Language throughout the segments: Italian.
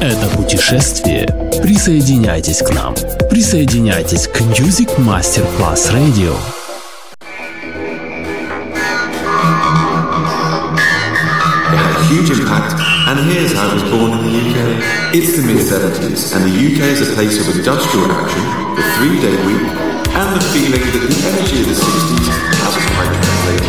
Это путешествие. Присоединяйтесь к нам. Присоединяйтесь к Music Masterclass Radio. It had a huge impact, and here's how it was born in the UK. It's the mid 70s, and the UK is a place of industrial action, the three day week, and the feeling that the energy of the 60s hasn't quite translated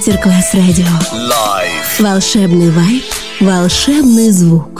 Мастер-класс радио. Волшебный вайб, волшебный звук.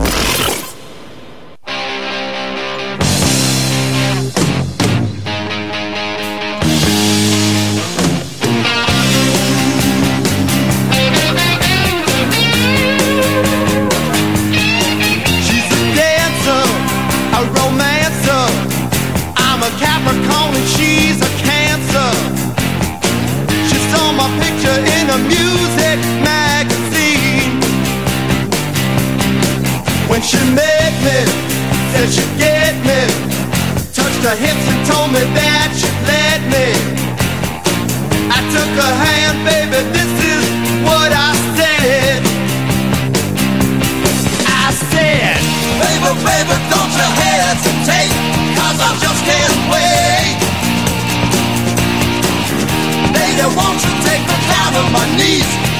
please.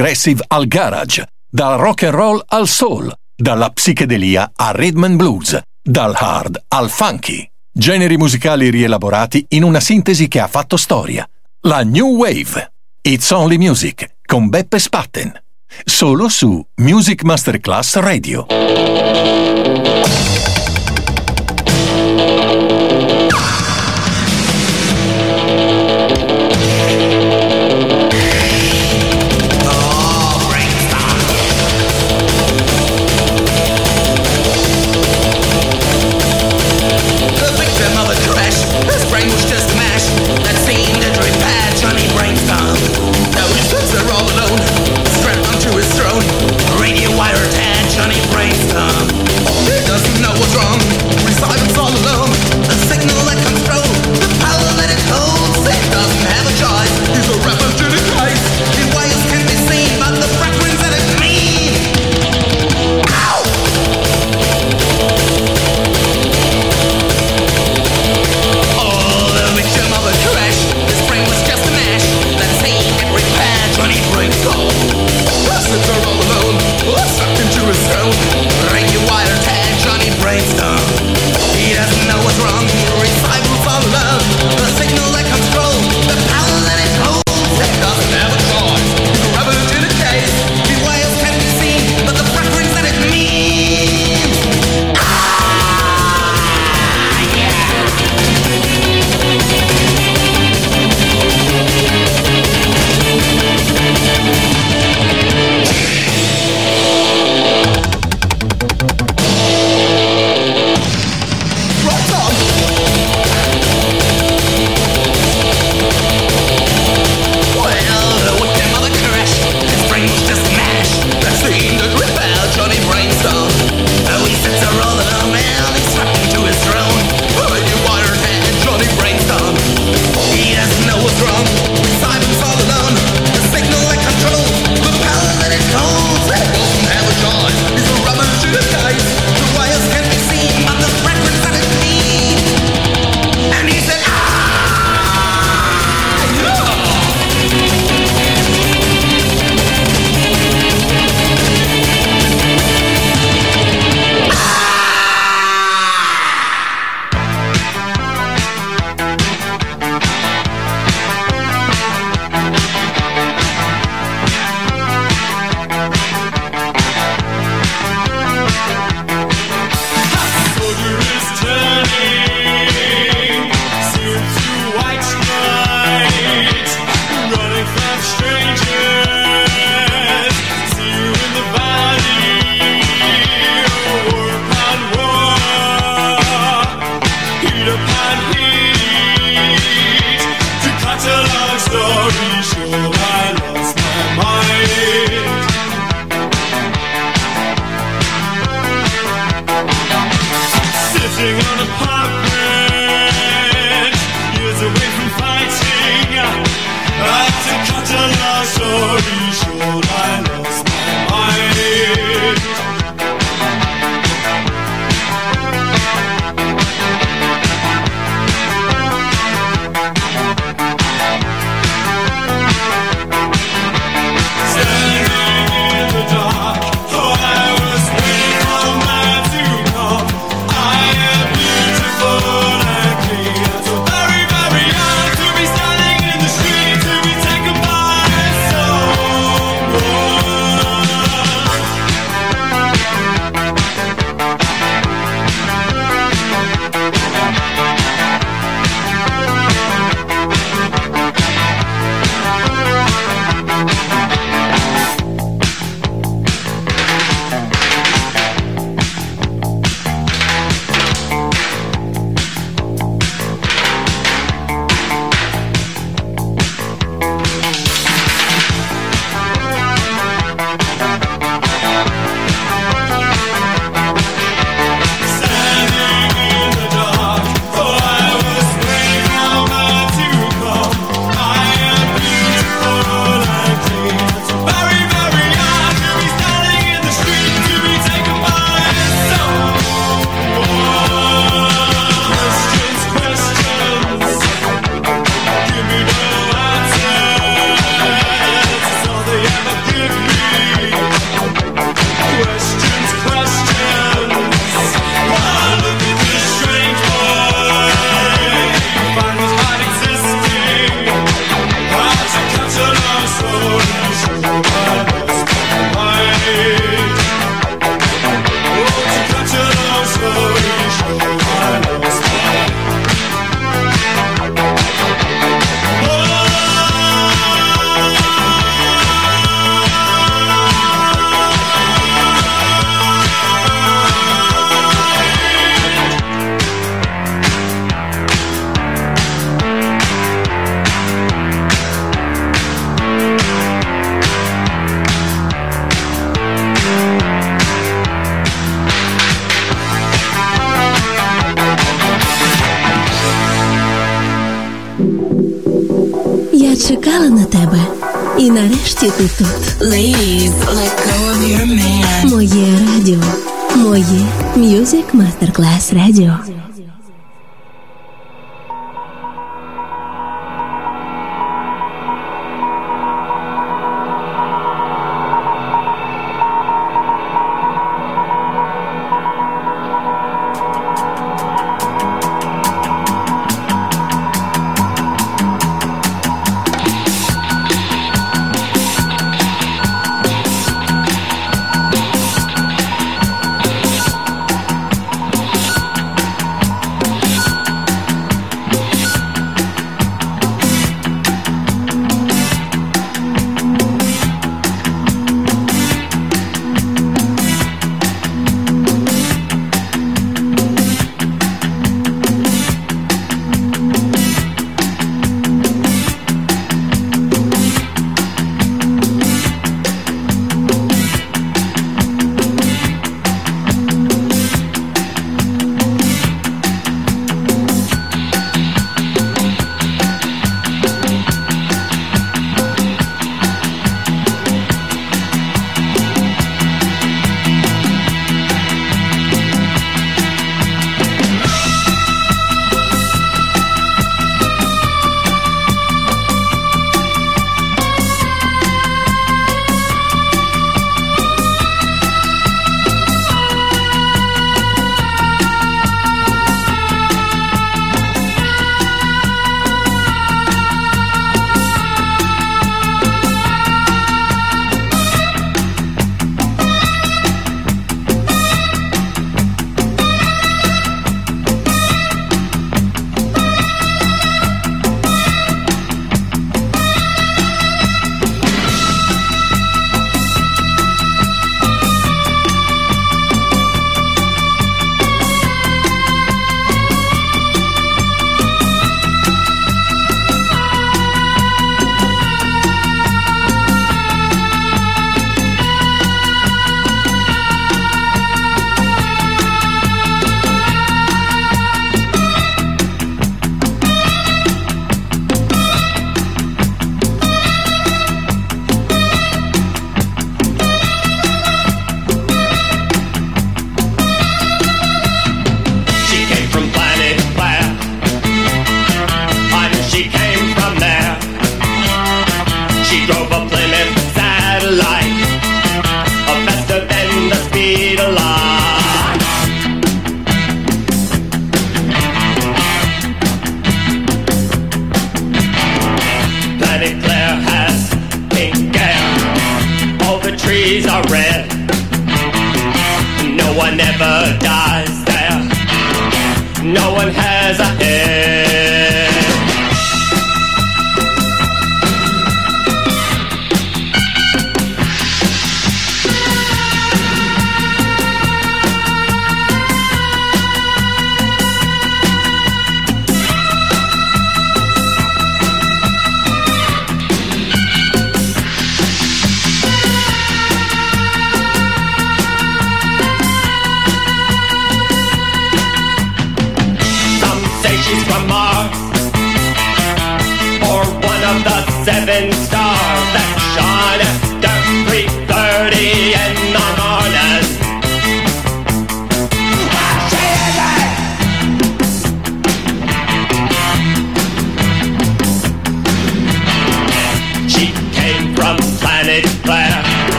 progressive al garage, dal rock and roll al soul, dalla psichedelia al rhythm and blues, dal hard al funky. Generi musicali rielaborati in una sintesi che ha fatto storia. La New Wave. It's Only Music con Beppe Spatten. Solo su Music Masterclass Radio.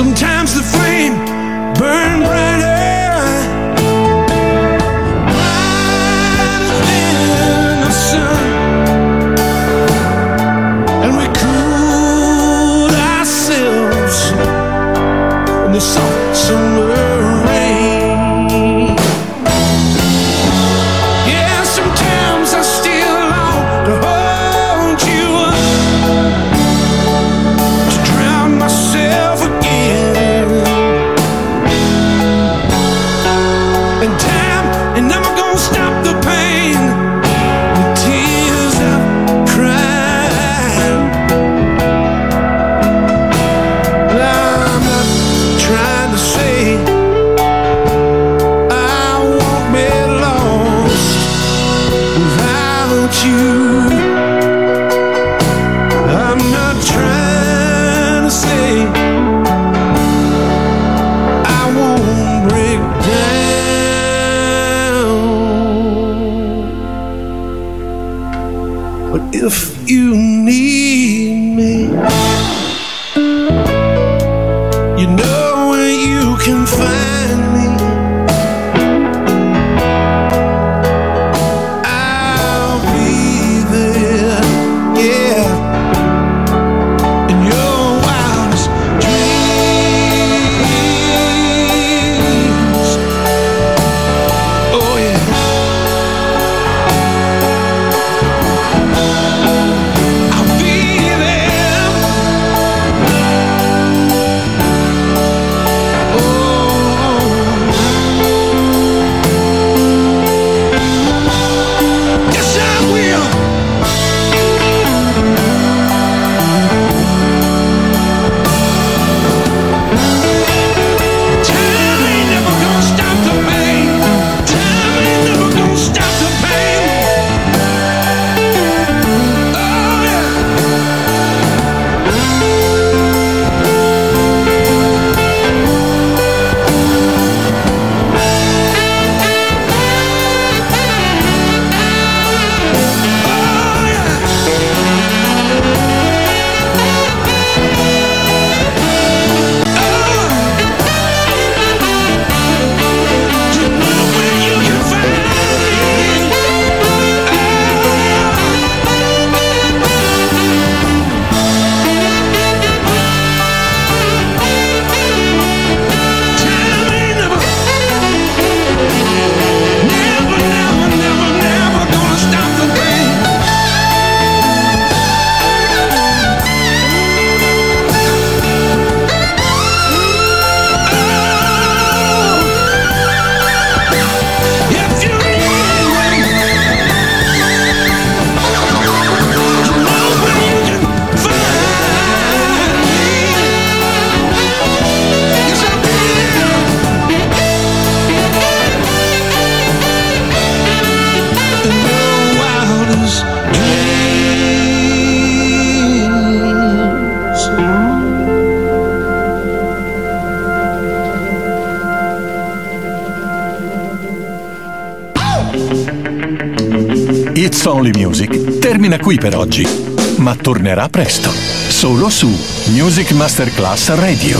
Sometimes the flame burn brighter oggi, ma tornerà presto, solo su Music Masterclass Radio.